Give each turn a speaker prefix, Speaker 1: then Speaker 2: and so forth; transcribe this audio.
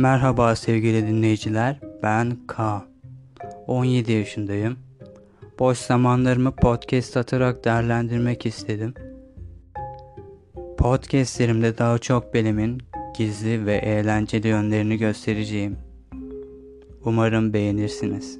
Speaker 1: Merhaba sevgili dinleyiciler, ben K. 17 yaşındayım. Boş zamanlarımı podcast atarak değerlendirmek istedim. Podcastlerimde daha çok bilimin gizli ve eğlenceli yönlerini göstereceğim. Umarım beğenirsiniz.